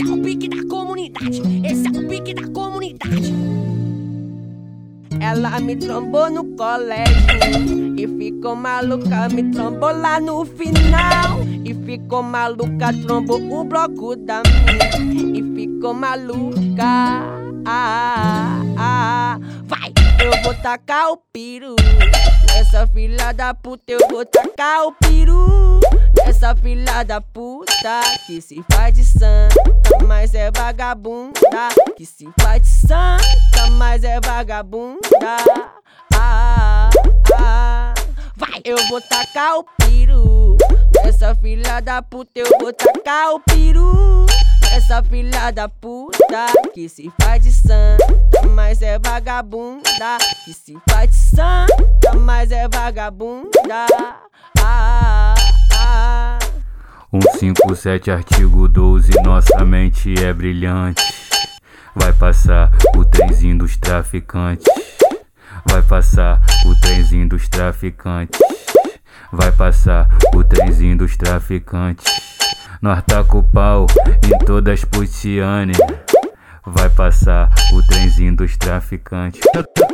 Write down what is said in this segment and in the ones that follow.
Esse é o pique da comunidade. Esse é o pique da comunidade. Ela me trombou no colégio e ficou maluca, me trombou lá no final. E ficou maluca, trombou o bloco da minha. E ficou maluca. Ah, ah, vai, eu vou tacar o piru. Nessa filha da puta, eu vou tacar o piru. Nessa filha da puta que se faz de santa, mas é vagabunda. Que se faz de santa, mas é vagabunda. Ah, ah, vai, eu vou tacar o piru. Nessa filha da puta, eu vou tacar o piru. Essa filha da puta que se faz de santa, mas é vagabunda. Que se faz de santa, mas é vagabunda. Ah, ah. 157 artigo 12, nossa mente é brilhante. Vai passar o trenzinho dos traficantes. Vai passar o trenzinho dos traficantes. Vai passar o trenzinho dos traficantes. Nós tá com pau em todas putiane. Vai passar o trenzinho dos traficantes.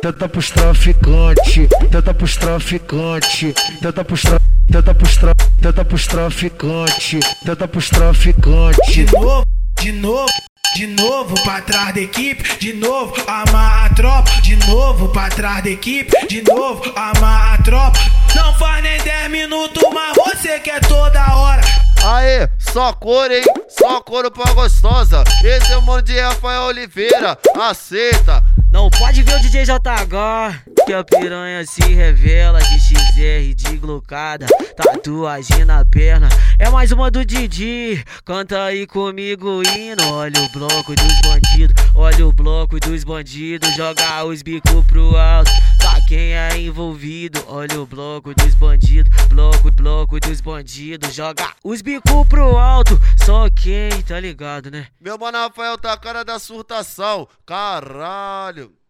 Tenta pros traficantes, tenta pros traficantes, tenta pros tra... Tenta pros tra... Tenta pros traficantes, tenta pros traficantes. De novo, de novo. De novo pra trás da equipe, de novo amar a tropa, de novo pra trás da equipe, de novo amar a tropa. Não faz nem 10 minutos, mas você quer toda hora. Aê, só cor, hein? Só couro pra gostosa. Esse é o mano de Rafael Oliveira. Aceita. Não pode ver o DJ JH, que a piranha se revela de XR de glocada, tatuagem na perna. É mais uma do Didi, canta aí comigo hino. Olha o bloco dos bandidos, olha o bloco dos bandidos, joga os bicos pro alto. Tá quem é envolvido, olha o bloco dos bandidos, bloco, bloco dos bandidos, joga os bicos pro alto. Só quem tá ligado, né? Meu mano Rafael tá a cara da surtação. Caralho.